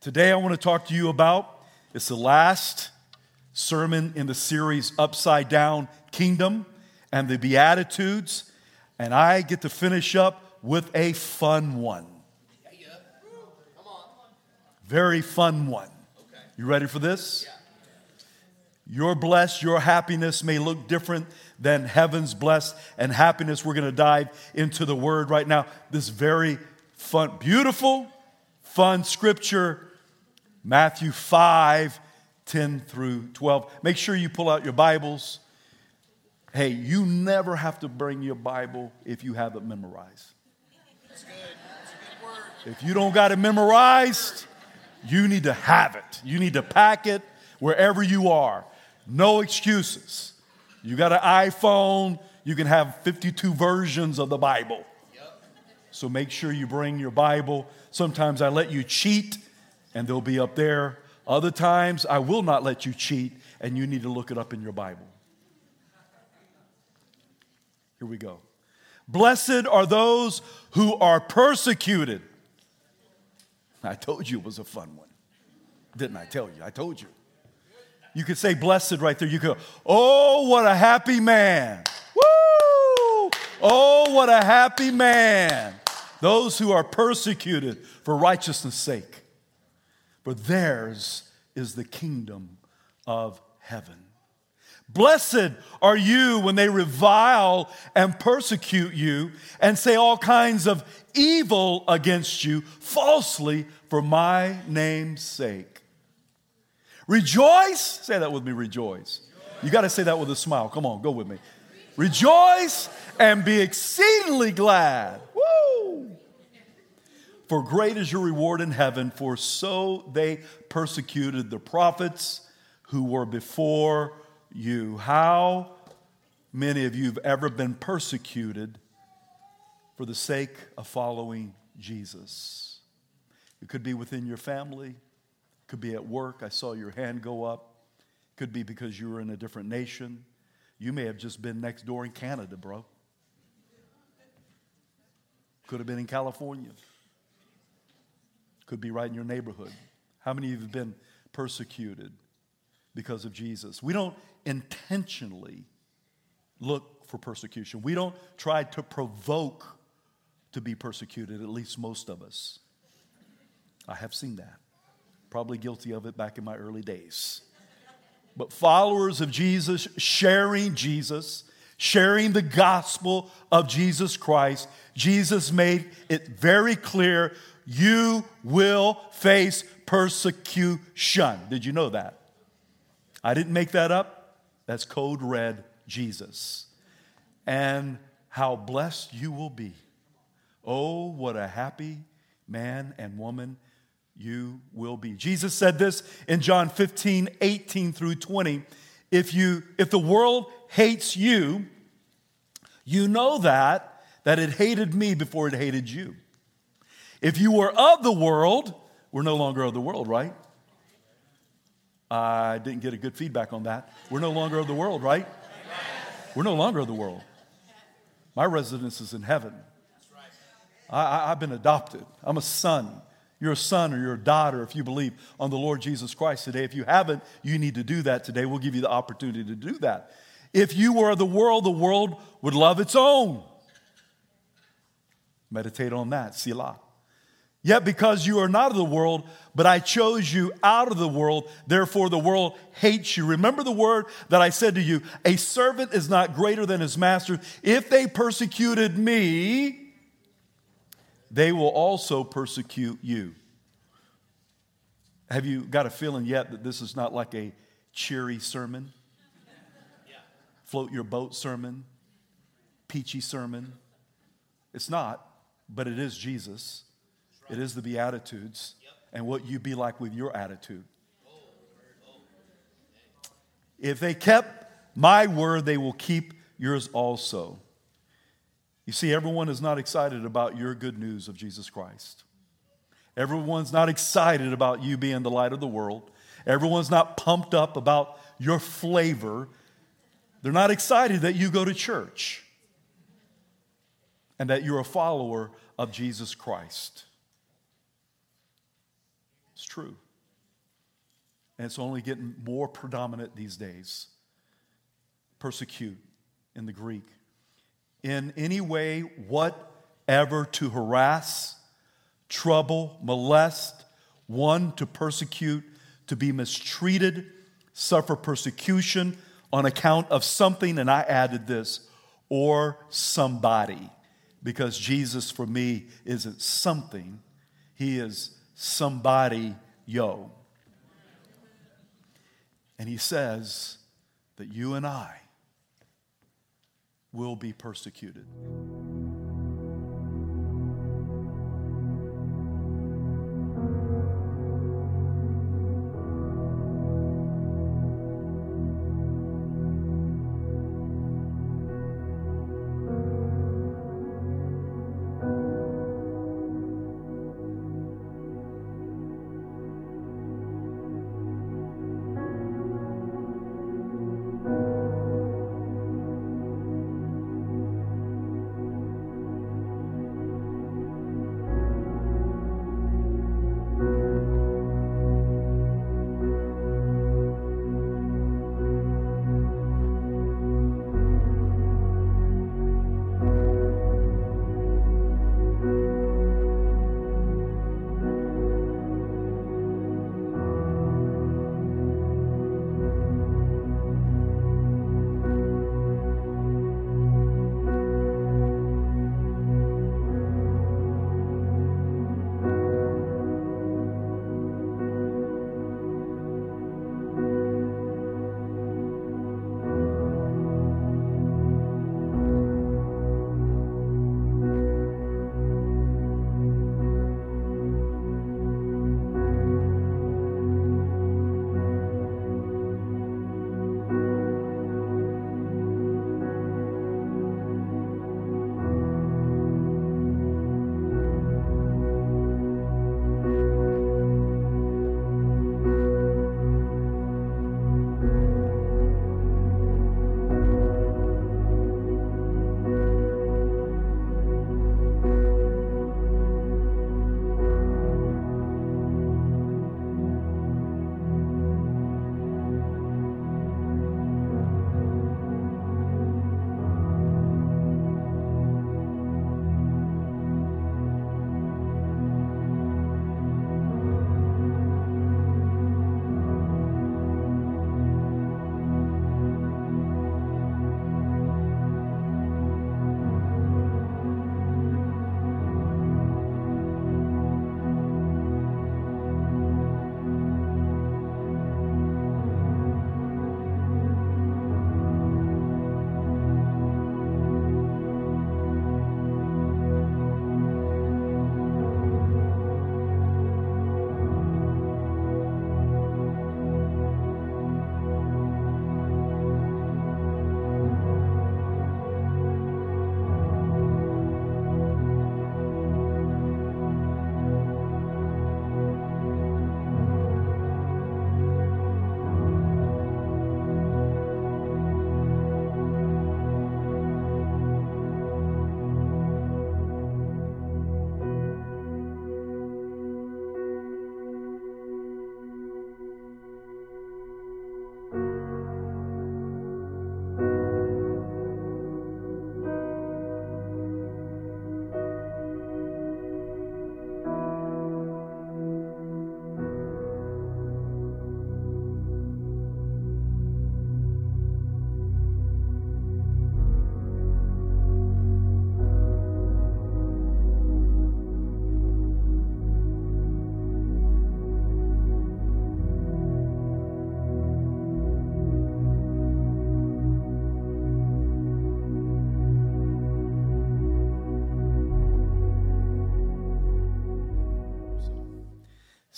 Today, I want to talk to you about it's the last sermon in the series Upside Down Kingdom and the Beatitudes, and I get to finish up with a fun one. Very fun one. You ready for this? Your blessed, your happiness may look different than heaven's blessed and happiness. We're going to dive into the word right now. This very fun, beautiful, fun scripture, Matthew 5 10 through 12. Make sure you pull out your Bibles. Hey, you never have to bring your Bible if you have it memorized. That's good. That's a good word. If you don't got it memorized, you need to have it. You need to pack it wherever you are. No excuses. You got an iPhone, you can have 52 versions of the Bible. Yep. So make sure you bring your Bible. Sometimes I let you cheat and they'll be up there. Other times I will not let you cheat and you need to look it up in your Bible. Here we go. Blessed are those who are persecuted. I told you it was a fun one. Didn't I tell you? I told you. You could say blessed right there. You could, oh, what a happy man. Woo! Oh, what a happy man. Those who are persecuted for righteousness' sake. For theirs is the kingdom of heaven. Blessed are you when they revile and persecute you and say all kinds of evil against you falsely for my name's sake. Rejoice. Say that with me, rejoice. You got to say that with a smile. Come on, go with me. Rejoice and be exceedingly glad. Woo! For great is your reward in heaven, for so they persecuted the prophets who were before you. How many of you have ever been persecuted for the sake of following Jesus? It could be within your family, it could be at work. I saw your hand go up. It Could be because you were in a different nation. You may have just been next door in Canada, bro. Could have been in California. Could be right in your neighborhood. How many of you have been persecuted because of Jesus? We don't intentionally look for persecution. We don't try to provoke to be persecuted, at least most of us. I have seen that. Probably guilty of it back in my early days. But followers of Jesus, sharing Jesus, sharing the gospel of Jesus Christ, Jesus made it very clear you will face persecution. Did you know that? I didn't make that up. That's code red Jesus. And how blessed you will be. Oh, what a happy man and woman you will be. Jesus said this in John 15, 18 through 20. If you if the world hates you, you know that that it hated me before it hated you. If you were of the world, we're no longer of the world, right? I didn't get a good feedback on that. We're no longer of the world, right? We're no longer of the world. My residence is in heaven. I, have been adopted. I'm a son. You're a son or you're a daughter if you believe on the Lord Jesus Christ today. If you haven't, you need to do that today. We'll give you the opportunity to do that. If you were of the world, the world would love its own. Meditate on that, Selah. Yet because you are not of the world, but I chose you out of the world, therefore the world hates you. Remember the word that I said to you a servant is not greater than his master. If they persecuted me, they will also persecute you. Have you got a feeling yet that this is not like a cheery sermon? Float your boat sermon? Peachy sermon? It's not, but it is Jesus. It is the Beatitudes and what you be like with your attitude. If they kept my word, they will keep yours also. You see, everyone is not excited about your good news of Jesus Christ. Everyone's not excited about you being the light of the world. Everyone's not pumped up about your flavor. They're not excited that you go to church and that you're a follower of Jesus Christ. True. And it's only getting more predominant these days. Persecute in the Greek. In any way, whatever to harass, trouble, molest, one to persecute, to be mistreated, suffer persecution on account of something, and I added this, or somebody, because Jesus for me isn't something, he is somebody, yo. And he says that you and I will be persecuted.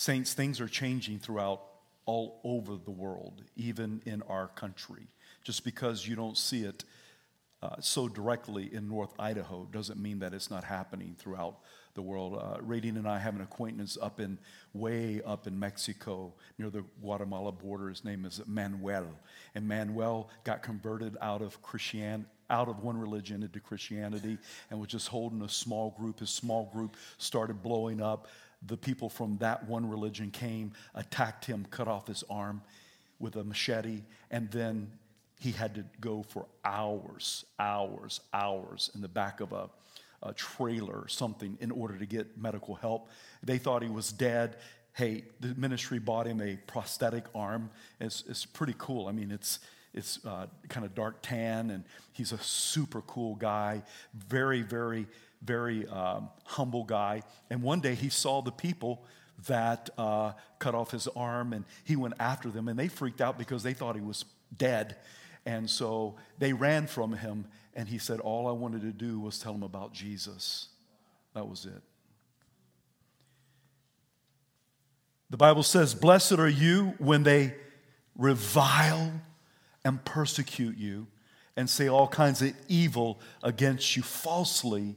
Saints, things are changing throughout all over the world, even in our country. Just because you don't see it uh, so directly in North Idaho doesn't mean that it's not happening throughout the world. Uh, Radine and I have an acquaintance up in, way up in Mexico near the Guatemala border. His name is Manuel. And Manuel got converted out of Christian, out of one religion into Christianity and was just holding a small group. His small group started blowing up the people from that one religion came, attacked him, cut off his arm with a machete, and then he had to go for hours, hours, hours in the back of a, a trailer or something in order to get medical help. They thought he was dead. Hey, the ministry bought him a prosthetic arm. It's, it's pretty cool. I mean, it's, it's uh, kind of dark tan, and he's a super cool guy. Very, very, very um, humble guy. And one day he saw the people that uh, cut off his arm, and he went after them, and they freaked out because they thought he was dead. And so they ran from him, and he said, All I wanted to do was tell them about Jesus. That was it. The Bible says, Blessed are you when they revile and persecute you and say all kinds of evil against you falsely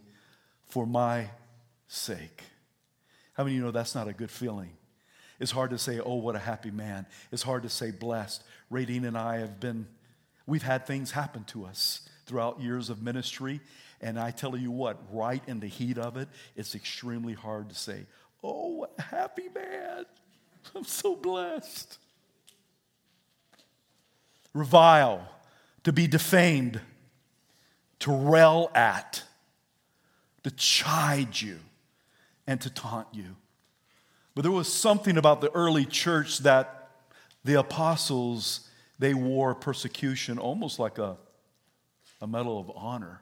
for my sake. How many of you know that's not a good feeling? It's hard to say, oh, what a happy man. It's hard to say blessed. Radine and I have been We've had things happen to us throughout years of ministry, and I tell you what, right in the heat of it, it's extremely hard to say, Oh, what a happy man. I'm so blessed. Revile, to be defamed, to rail at, to chide you, and to taunt you. But there was something about the early church that the apostles they wore persecution almost like a, a medal of honor.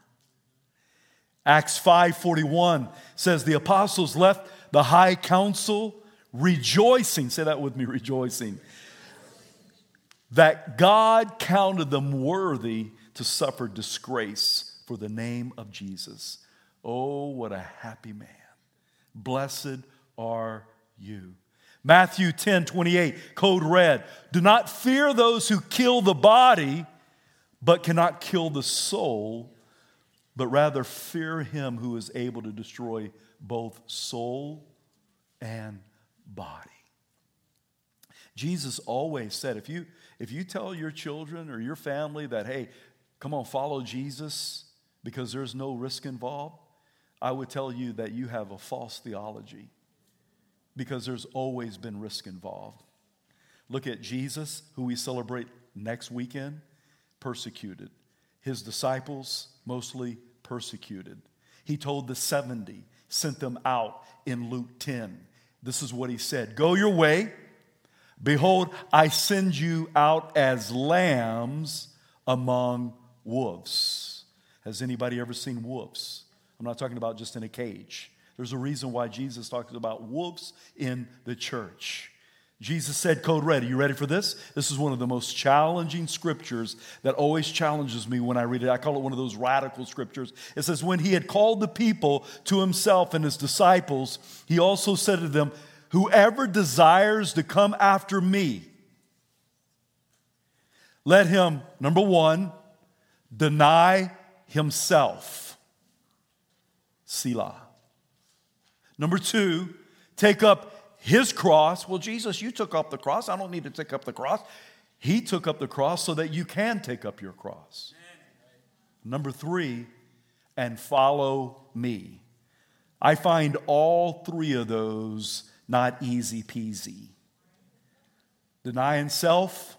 Acts 5:41 says the apostles left the high council rejoicing, say that with me, rejoicing, that God counted them worthy to suffer disgrace for the name of Jesus. Oh, what a happy man. Blessed are you. Matthew 10 28, code red. Do not fear those who kill the body, but cannot kill the soul, but rather fear him who is able to destroy both soul and body. Jesus always said, if you, if you tell your children or your family that, hey, come on, follow Jesus because there's no risk involved, I would tell you that you have a false theology because there's always been risk involved. Look at Jesus, who we celebrate next weekend, persecuted. His disciples, mostly persecuted. He told the 70, sent them out in Luke 10. This is what he said Go your way. Behold, I send you out as lambs among wolves. Has anybody ever seen wolves? I'm not talking about just in a cage. There's a reason why Jesus talks about wolves in the church. Jesus said, Code red. Are you ready for this? This is one of the most challenging scriptures that always challenges me when I read it. I call it one of those radical scriptures. It says, When he had called the people to himself and his disciples, he also said to them, Whoever desires to come after me, let him, number one, deny himself. Selah. Number two, take up his cross. Well, Jesus, you took up the cross. I don't need to take up the cross. He took up the cross so that you can take up your cross. Number three, and follow me. I find all three of those not easy peasy. Denying self,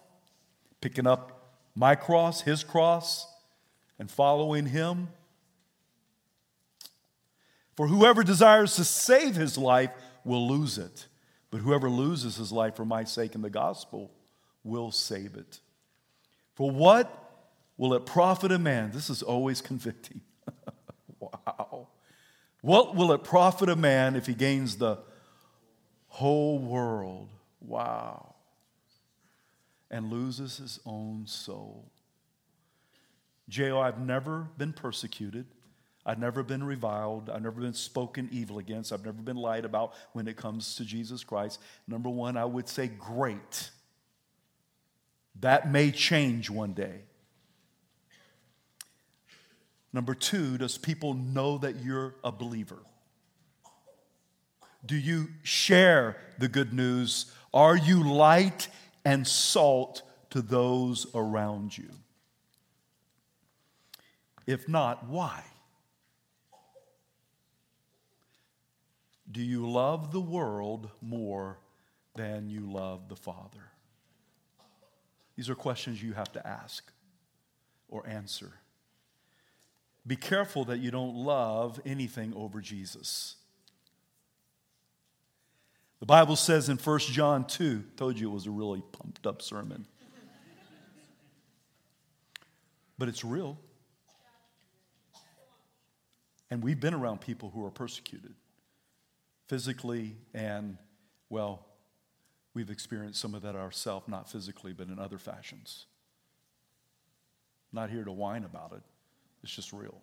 picking up my cross, his cross, and following him for whoever desires to save his life will lose it, but whoever loses his life for my sake and the gospel will save it. For what will it profit a man? This is always convicting. wow. What will it profit a man if he gains the whole world? Wow. And loses his own soul. J.O., I've never been persecuted. I've never been reviled. I've never been spoken evil against. I've never been lied about when it comes to Jesus Christ. Number one, I would say great. That may change one day. Number two, does people know that you're a believer? Do you share the good news? Are you light and salt to those around you? If not, why? Do you love the world more than you love the Father? These are questions you have to ask or answer. Be careful that you don't love anything over Jesus. The Bible says in 1 John 2, told you it was a really pumped up sermon. But it's real. And we've been around people who are persecuted physically and, well, we've experienced some of that ourselves, not physically, but in other fashions. Not here to whine about it, it's just real.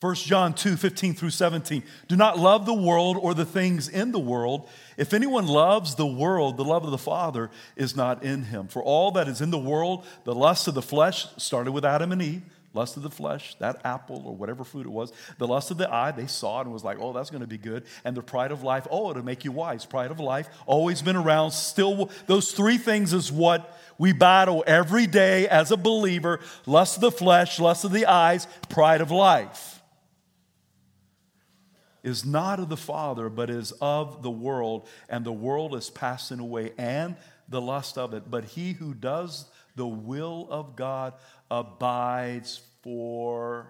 1 John 2 15 through 17. Do not love the world or the things in the world. If anyone loves the world, the love of the Father is not in him. For all that is in the world, the lust of the flesh started with Adam and Eve lust of the flesh, that apple or whatever fruit it was, the lust of the eye, they saw it and was like, oh, that's going to be good. And the pride of life, oh, it'll make you wise. Pride of life, always been around. Still, those three things is what we battle every day as a believer lust of the flesh, lust of the eyes, pride of life. Is not of the Father, but is of the world, and the world is passing away, and the lust of it. But he who does the will of God abides forever.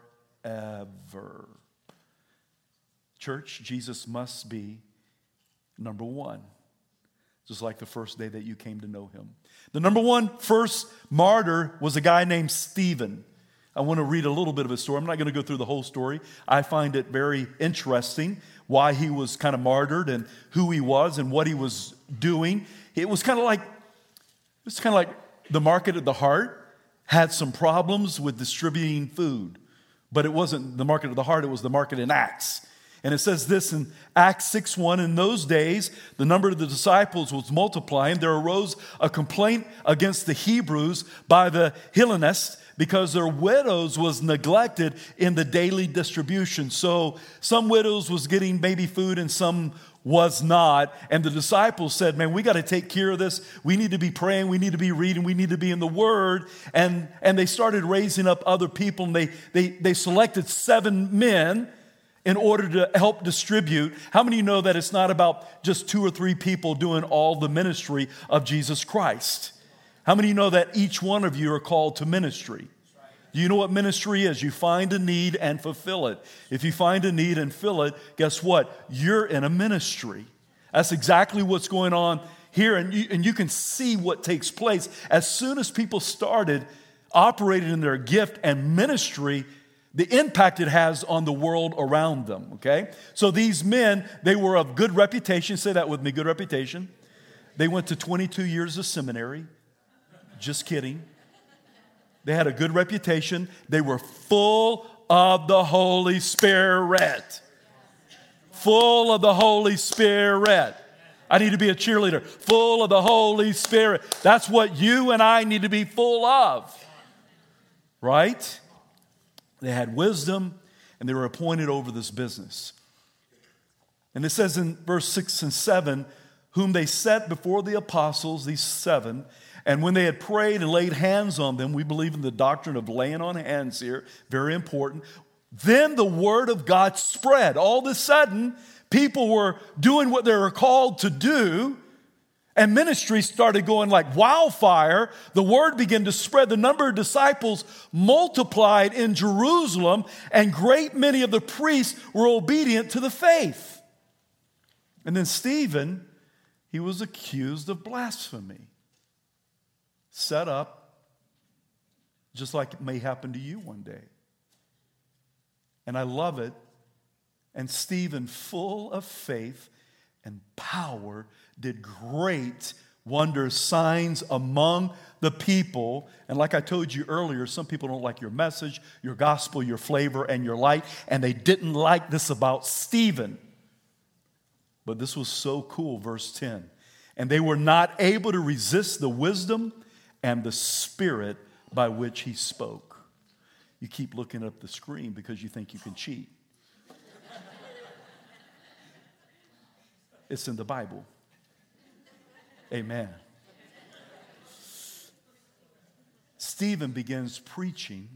Church, Jesus must be number one, just like the first day that you came to know him. The number one first martyr was a guy named Stephen. I want to read a little bit of his story. I'm not going to go through the whole story. I find it very interesting why he was kind of martyred and who he was and what he was doing. It was kind of like it's kind of like the market of the heart had some problems with distributing food, but it wasn't the market of the heart, it was the market in Acts. And it says this in Acts 6 1 In those days, the number of the disciples was multiplying. There arose a complaint against the Hebrews by the Hellenists because their widows was neglected in the daily distribution. So some widows was getting baby food and some was not. And the disciples said, Man, we got to take care of this. We need to be praying. We need to be reading. We need to be in the Word. And, and they started raising up other people. And they, they, they selected seven men in order to help distribute. How many know that it's not about just two or three people doing all the ministry of Jesus Christ? How many know that each one of you are called to ministry? You know what ministry is? You find a need and fulfill it. If you find a need and fill it, guess what? You're in a ministry. That's exactly what's going on here. And you, and you can see what takes place. As soon as people started operating in their gift and ministry, the impact it has on the world around them, okay? So these men, they were of good reputation. Say that with me good reputation. They went to 22 years of seminary. Just kidding. They had a good reputation. They were full of the Holy Spirit. Full of the Holy Spirit. I need to be a cheerleader. Full of the Holy Spirit. That's what you and I need to be full of. Right? They had wisdom and they were appointed over this business. And it says in verse 6 and 7 whom they set before the apostles, these seven, and when they had prayed and laid hands on them, we believe in the doctrine of laying on hands here, very important. Then the word of God spread. All of a sudden, people were doing what they were called to do. And ministry started going like wildfire. The word began to spread. The number of disciples multiplied in Jerusalem, and great many of the priests were obedient to the faith. And then Stephen, he was accused of blasphemy set up just like it may happen to you one day. And I love it. And Stephen, full of faith and power, did great wonders, signs among the people. And like I told you earlier, some people don't like your message, your gospel, your flavor, and your light. And they didn't like this about Stephen. But this was so cool, verse 10. And they were not able to resist the wisdom and the spirit by which he spoke. You keep looking up the screen because you think you can cheat. It's in the Bible. Amen. Stephen begins preaching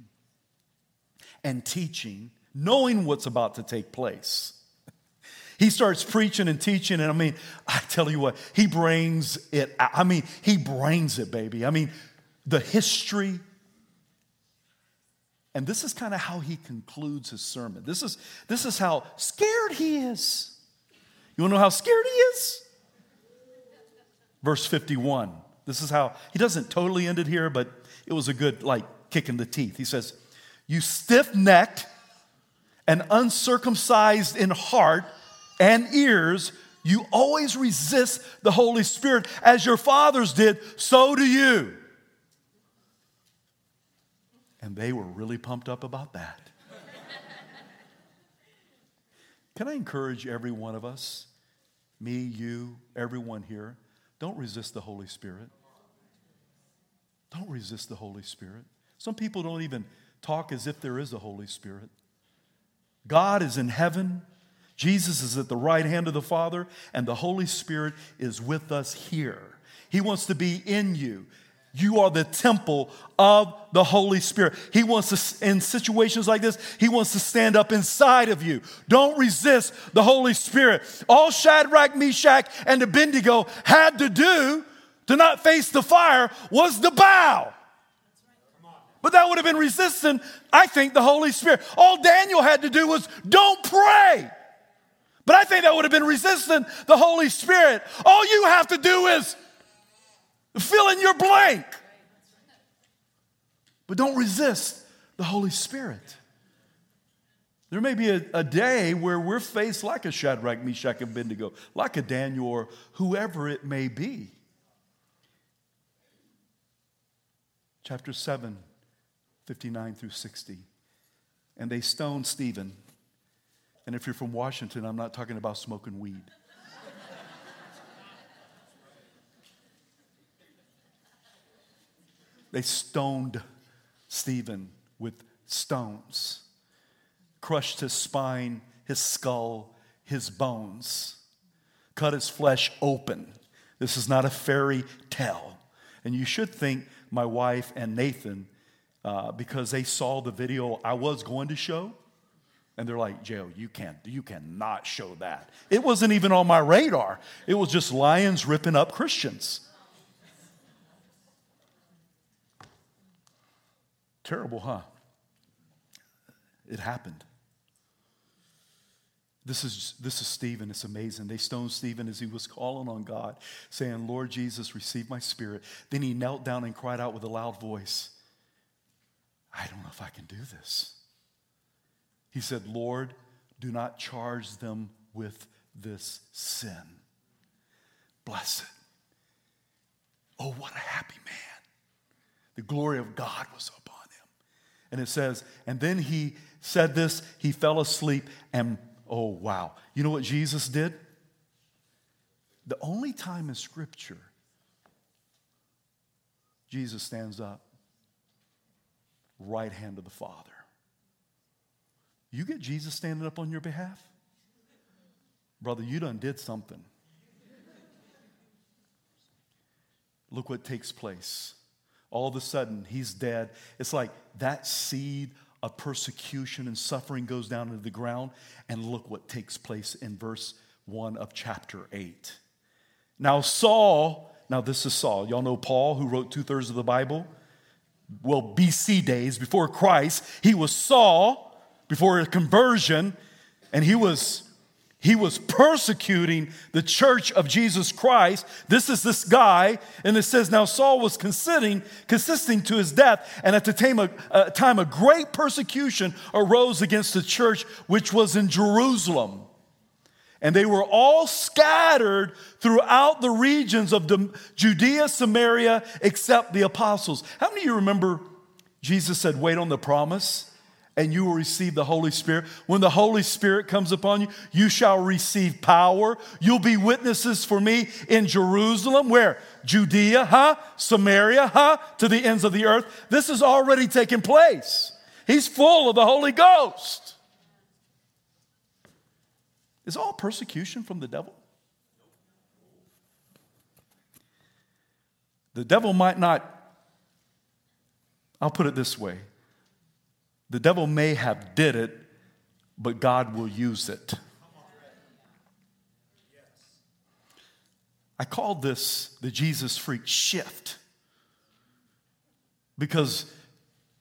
and teaching, knowing what's about to take place. He starts preaching and teaching, and I mean, I tell you what, he brings it. I mean, he brings it, baby. I mean, the history. And this is kind of how he concludes his sermon. This is, this is how scared he is. You want to know how scared he is? Verse 51. This is how, he doesn't totally end it here, but it was a good, like, kick in the teeth. He says, You stiff necked and uncircumcised in heart and ears, you always resist the Holy Spirit as your fathers did, so do you. And they were really pumped up about that. Can I encourage every one of us, me, you, everyone here, don't resist the Holy Spirit. Don't resist the Holy Spirit. Some people don't even talk as if there is a Holy Spirit. God is in heaven. Jesus is at the right hand of the Father, and the Holy Spirit is with us here. He wants to be in you. You are the temple of the Holy Spirit. He wants to, in situations like this, He wants to stand up inside of you. Don't resist the Holy Spirit. All Shadrach, Meshach, and Abednego had to do to not face the fire was the bow. But that would have been resisting, I think, the Holy Spirit. All Daniel had to do was don't pray. But I think that would have been resisting the Holy Spirit. All you have to do is fill in your blank. But don't resist the Holy Spirit. There may be a, a, day where we're faced like a Shadrach, Meshach, and Abednego, like a Daniel, or whoever it may be. Chapter 7, 59 through 60. And they stoned Stephen. And if you're from Washington, I'm not talking about smoking weed. they stoned Stephen with stones, crushed his spine, his skull, his bones, cut his flesh open. This is not a fairy tale. And you should think my wife and Nathan uh, because they saw the video I was going to show. And they're like, Joe, you can't, you cannot show that. It wasn't even on my radar. It was just lions ripping up Christians. Terrible, huh? It happened. This is, this is Stephen. It's amazing. They stoned Stephen as he was calling on God, saying, Lord Jesus, receive my spirit. Then he knelt down and cried out with a loud voice, I don't know if I can do this. He said, Lord, do not charge them with this sin. Blessed. Oh, what a happy man. The glory of God was upon him. And it says, and then he said this, he fell asleep, and oh, wow. You know what Jesus did? The only time in Scripture Jesus stands up right hand of the Father. You get Jesus standing up on your behalf? Brother, you done did something. Look what takes place. All of a sudden, he's dead. It's like that seed of persecution and suffering goes down into the ground. And look what takes place in verse 1 of chapter 8. Now, Saul, now this is Saul. Y'all know Paul, who wrote two thirds of the Bible? well, BC days, before Christ. He was Saul before his conversion, and he was he was persecuting the church of Jesus Christ. This is this guy, and it says, Now Saul was consisting, consisting to his death, and at the time a uh, time of great persecution arose against the church which was in Jerusalem. And they were all scattered throughout the regions of Judea, Samaria, except the apostles. How many of you remember Jesus said, Wait on the promise? And you will receive the Holy Spirit. When the Holy Spirit comes upon you, you shall receive power. You'll be witnesses for me in Jerusalem, where? Judea, huh? Samaria, huh? To the ends of the earth. This has already taken place. He's full of the Holy Ghost. Is all persecution from the devil? The devil might not, I'll put it this way. The devil may have did it, but God will use it. I called this the Jesus freak shift because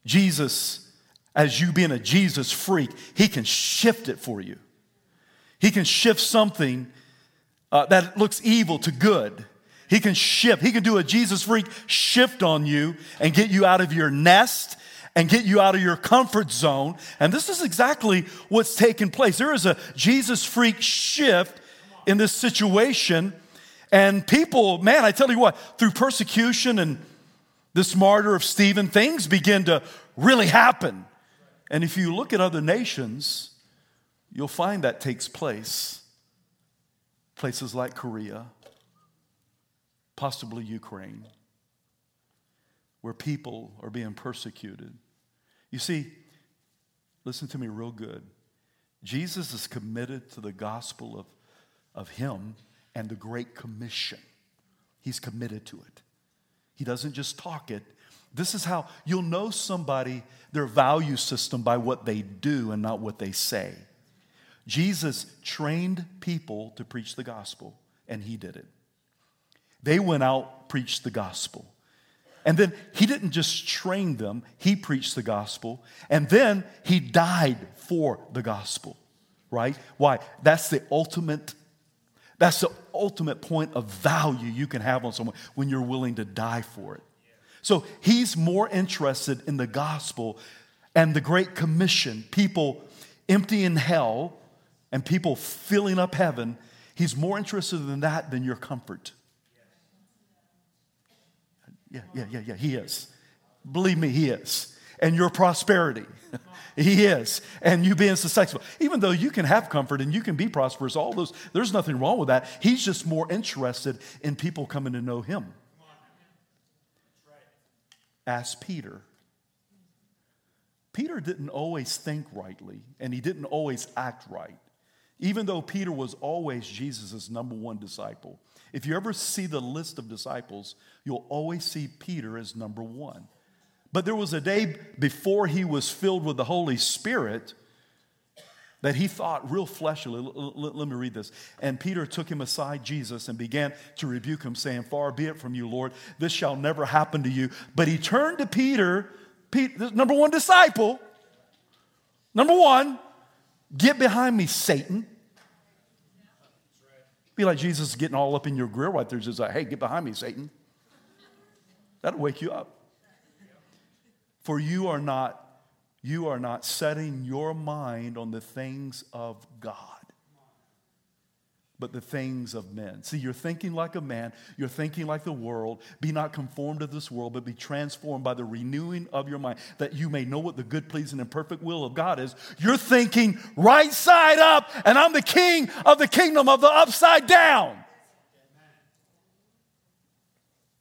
Jesus, as you being a Jesus freak, he can shift it for you. He can shift something uh, that looks evil to good. He can shift. He can do a Jesus freak shift on you and get you out of your nest and get you out of your comfort zone. And this is exactly what's taking place. There is a Jesus freak shift in this situation. And people, man, I tell you what, through persecution and this martyr of Stephen, things begin to really happen. And if you look at other nations, you'll find that takes place. Places like Korea, possibly Ukraine, where people are being persecuted. You see, listen to me real good. Jesus is committed to the gospel of, of Him and the Great Commission. He's committed to it. He doesn't just talk it. This is how you'll know somebody, their value system, by what they do and not what they say. Jesus trained people to preach the gospel, and he did it. They went out, preached the gospel. And then he didn't just train them, he preached the gospel. And then he died for the gospel, right? Why? That's the ultimate that's the ultimate point of value you can have on someone when you're willing to die for it. So he's more interested in the gospel and the Great Commission, people emptying hell and people filling up heaven. He's more interested in that than your comfort. Yeah, yeah, yeah, yeah, he is. Believe me, he is. And your prosperity. he is. And you being successful. Even though you can have comfort and you can be prosperous, all those, there's nothing wrong with that. He's just more interested in people coming to know him. Ask Peter. Peter didn't always think rightly, and he didn't always act right. Even though Peter was always Jesus' number one disciple. If you ever see the list of disciples, you'll always see Peter as number one. But there was a day before he was filled with the Holy Spirit that he thought real fleshly. Let me read this. And Peter took him aside, Jesus, and began to rebuke him, saying, Far be it from you, Lord, this shall never happen to you. But he turned to Peter, Peter number one disciple, number one, get behind me, Satan. Be like Jesus getting all up in your grill right there, just like, hey, get behind me, Satan. That'll wake you up. For you are not you are not setting your mind on the things of God, but the things of men. See, you're thinking like a man, you're thinking like the world. Be not conformed to this world, but be transformed by the renewing of your mind, that you may know what the good, pleasing, and perfect will of God is. You're thinking right side up, and I'm the king of the kingdom of the upside down.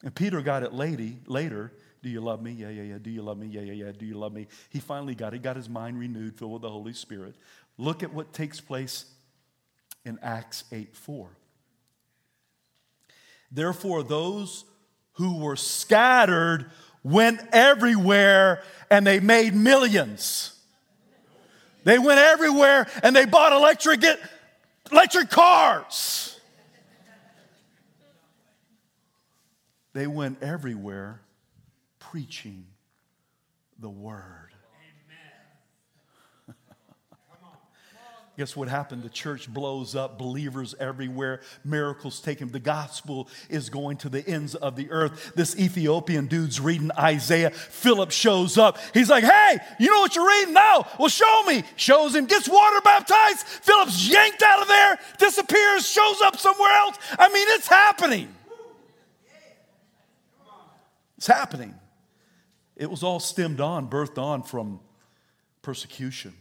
And Peter got it lady, later. Do you love me? Yeah, yeah, yeah. Do you love me? Yeah, yeah, yeah. Do you love me? He finally got it. He got his mind renewed, filled with the Holy Spirit. Look at what takes place in Acts 8 4. Therefore, those who were scattered went everywhere and they made millions. They went everywhere and they bought electric, electric cars. They went everywhere preaching the word. Guess what happened? The church blows up, believers everywhere, miracles taken. The gospel is going to the ends of the earth. This Ethiopian dude's reading Isaiah. Philip shows up. He's like, Hey, you know what you're reading now? Well, show me. Shows him, gets water baptized. Philip's yanked out of there, disappears, shows up somewhere else. I mean, it's happening. It's happening. It was all stemmed on, birthed on from persecution.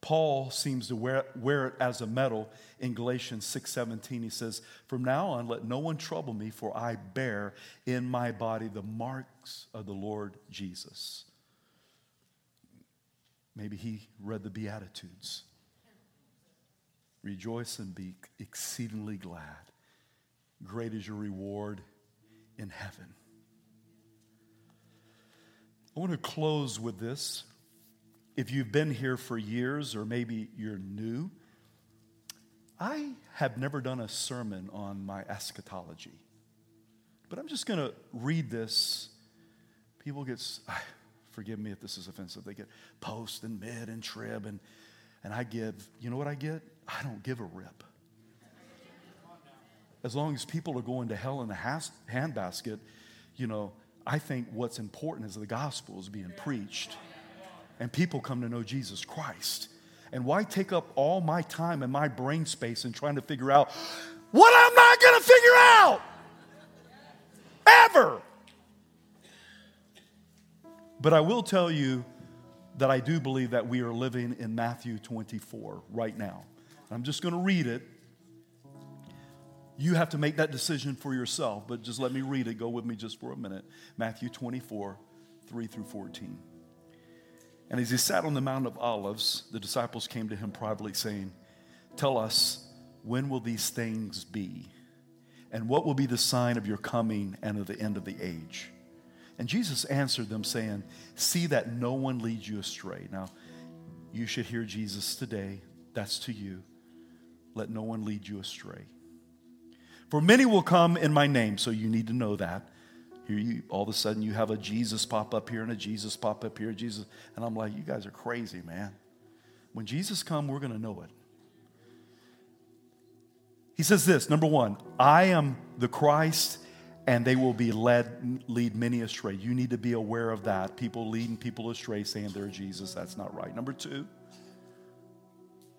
Paul seems to wear, wear it as a medal in Galatians 6:17. He says, "From now on let no one trouble me, for I bear in my body the marks of the Lord Jesus." Maybe he read the beatitudes. Rejoice and be exceedingly glad. Great is your reward in heaven. I want to close with this. If you've been here for years or maybe you're new, I have never done a sermon on my eschatology, but I'm just going to read this. People get, ah, forgive me if this is offensive, they get post and mid and trib, and, and I give, you know what I get? I don't give a rip. As long as people are going to hell in a handbasket, you know, I think what's important is the gospel is being preached and people come to know Jesus Christ. And why take up all my time and my brain space in trying to figure out what I'm not going to figure out? Ever. But I will tell you that I do believe that we are living in Matthew 24 right now. I'm just going to read it. You have to make that decision for yourself, but just let me read it. Go with me just for a minute. Matthew 24, 3 through 14. And as he sat on the Mount of Olives, the disciples came to him privately, saying, Tell us, when will these things be? And what will be the sign of your coming and of the end of the age? And Jesus answered them, saying, See that no one leads you astray. Now, you should hear Jesus today. That's to you. Let no one lead you astray. For many will come in my name, so you need to know that you all of a sudden you have a Jesus pop up here and a Jesus pop up here, Jesus. And I'm like, you guys are crazy, man. When Jesus come, we're going to know it. He says this, number 1, I am the Christ and they will be led lead many astray. You need to be aware of that. People leading people astray saying they're Jesus, that's not right. Number 2,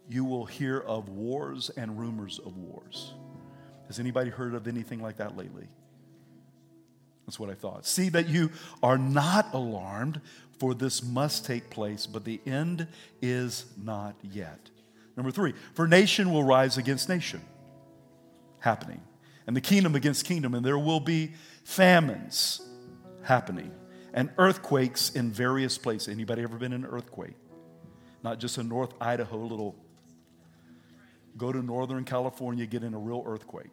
you will hear of wars and rumors of wars. Has anybody heard of anything like that lately? That's what I thought. See that you are not alarmed, for this must take place, but the end is not yet. Number three, for nation will rise against nation, happening, and the kingdom against kingdom, and there will be famines happening, and earthquakes in various places. Anybody ever been in an earthquake? Not just in North Idaho, little. Go to Northern California, get in a real earthquake.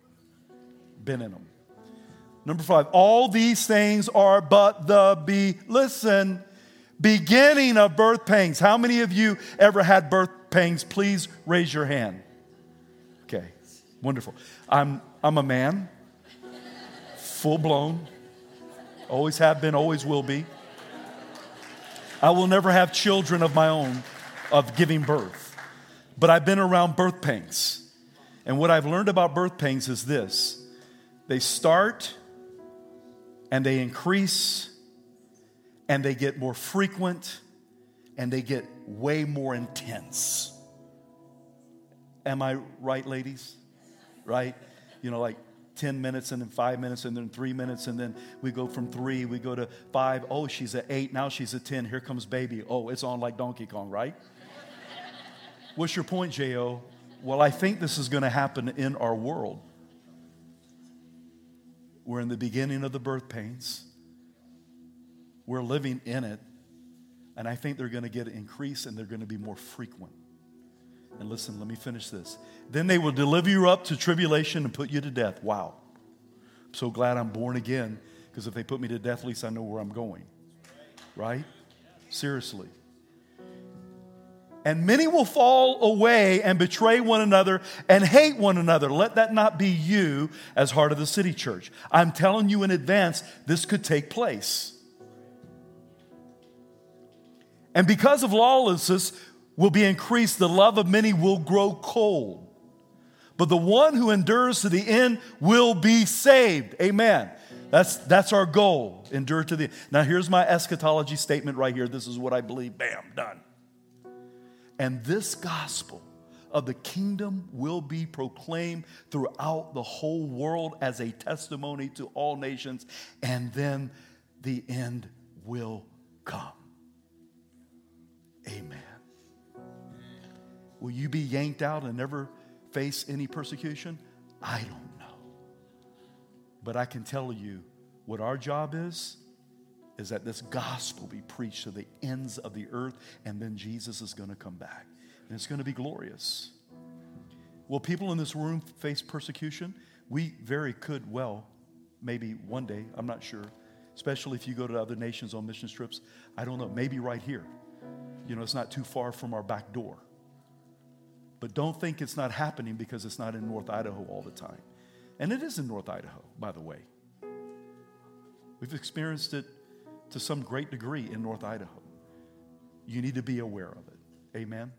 Been in them. Number five, all these things are but the be, listen, beginning of birth pangs. How many of you ever had birth pangs? Please raise your hand. Okay, wonderful. I'm, I'm a man, full blown, always have been, always will be. I will never have children of my own of giving birth, but I've been around birth pangs. And what I've learned about birth pangs is this they start and they increase and they get more frequent and they get way more intense. Am I right, ladies? Right? You know, like 10 minutes and then five minutes and then three minutes and then we go from three, we go to five. Oh, she's at eight. Now she's at 10. Here comes baby. Oh, it's on like Donkey Kong, right? What's your point, J.O.? Well, I think this is going to happen in our world. We're in the beginning of the birth pains. We're living in it. And I think they're going to get increased and they're going to be more frequent. And listen, let me finish this. Then they will deliver you up to tribulation and put you to death. Wow. I'm so glad I'm born again because if they put me to death, at least I know where I'm going. Right? Seriously and many will fall away and betray one another and hate one another. Let that not be you as heart of the city church. I'm telling you in advance, this could take place. And because of lawlessness will be increased, the love of many will grow cold. But the one who endures to the end will be saved. Amen. That's, that's our goal. Endure to the end. Now, here's my eschatology statement right here. This is what I believe. Bam, done. And this gospel of the kingdom will be proclaimed throughout the whole world as a testimony to all nations, and then the end will come. Amen. Will you be yanked out and never face any persecution? I don't know. But I can tell you what our job is is that this gospel be preached to the ends of the earth, and then Jesus is going to come back. And it's going to be glorious. Will people in this room face persecution? We very could well, maybe one day, I'm not sure, especially if you go to other nations on mission trips. I don't know, maybe right here. You know, it's not too far from our back door. But don't think it's not happening because it's not in North Idaho all the time. And it is in North Idaho, by the way. We've experienced it to some great degree in North Idaho. You need to be aware of it. Amen.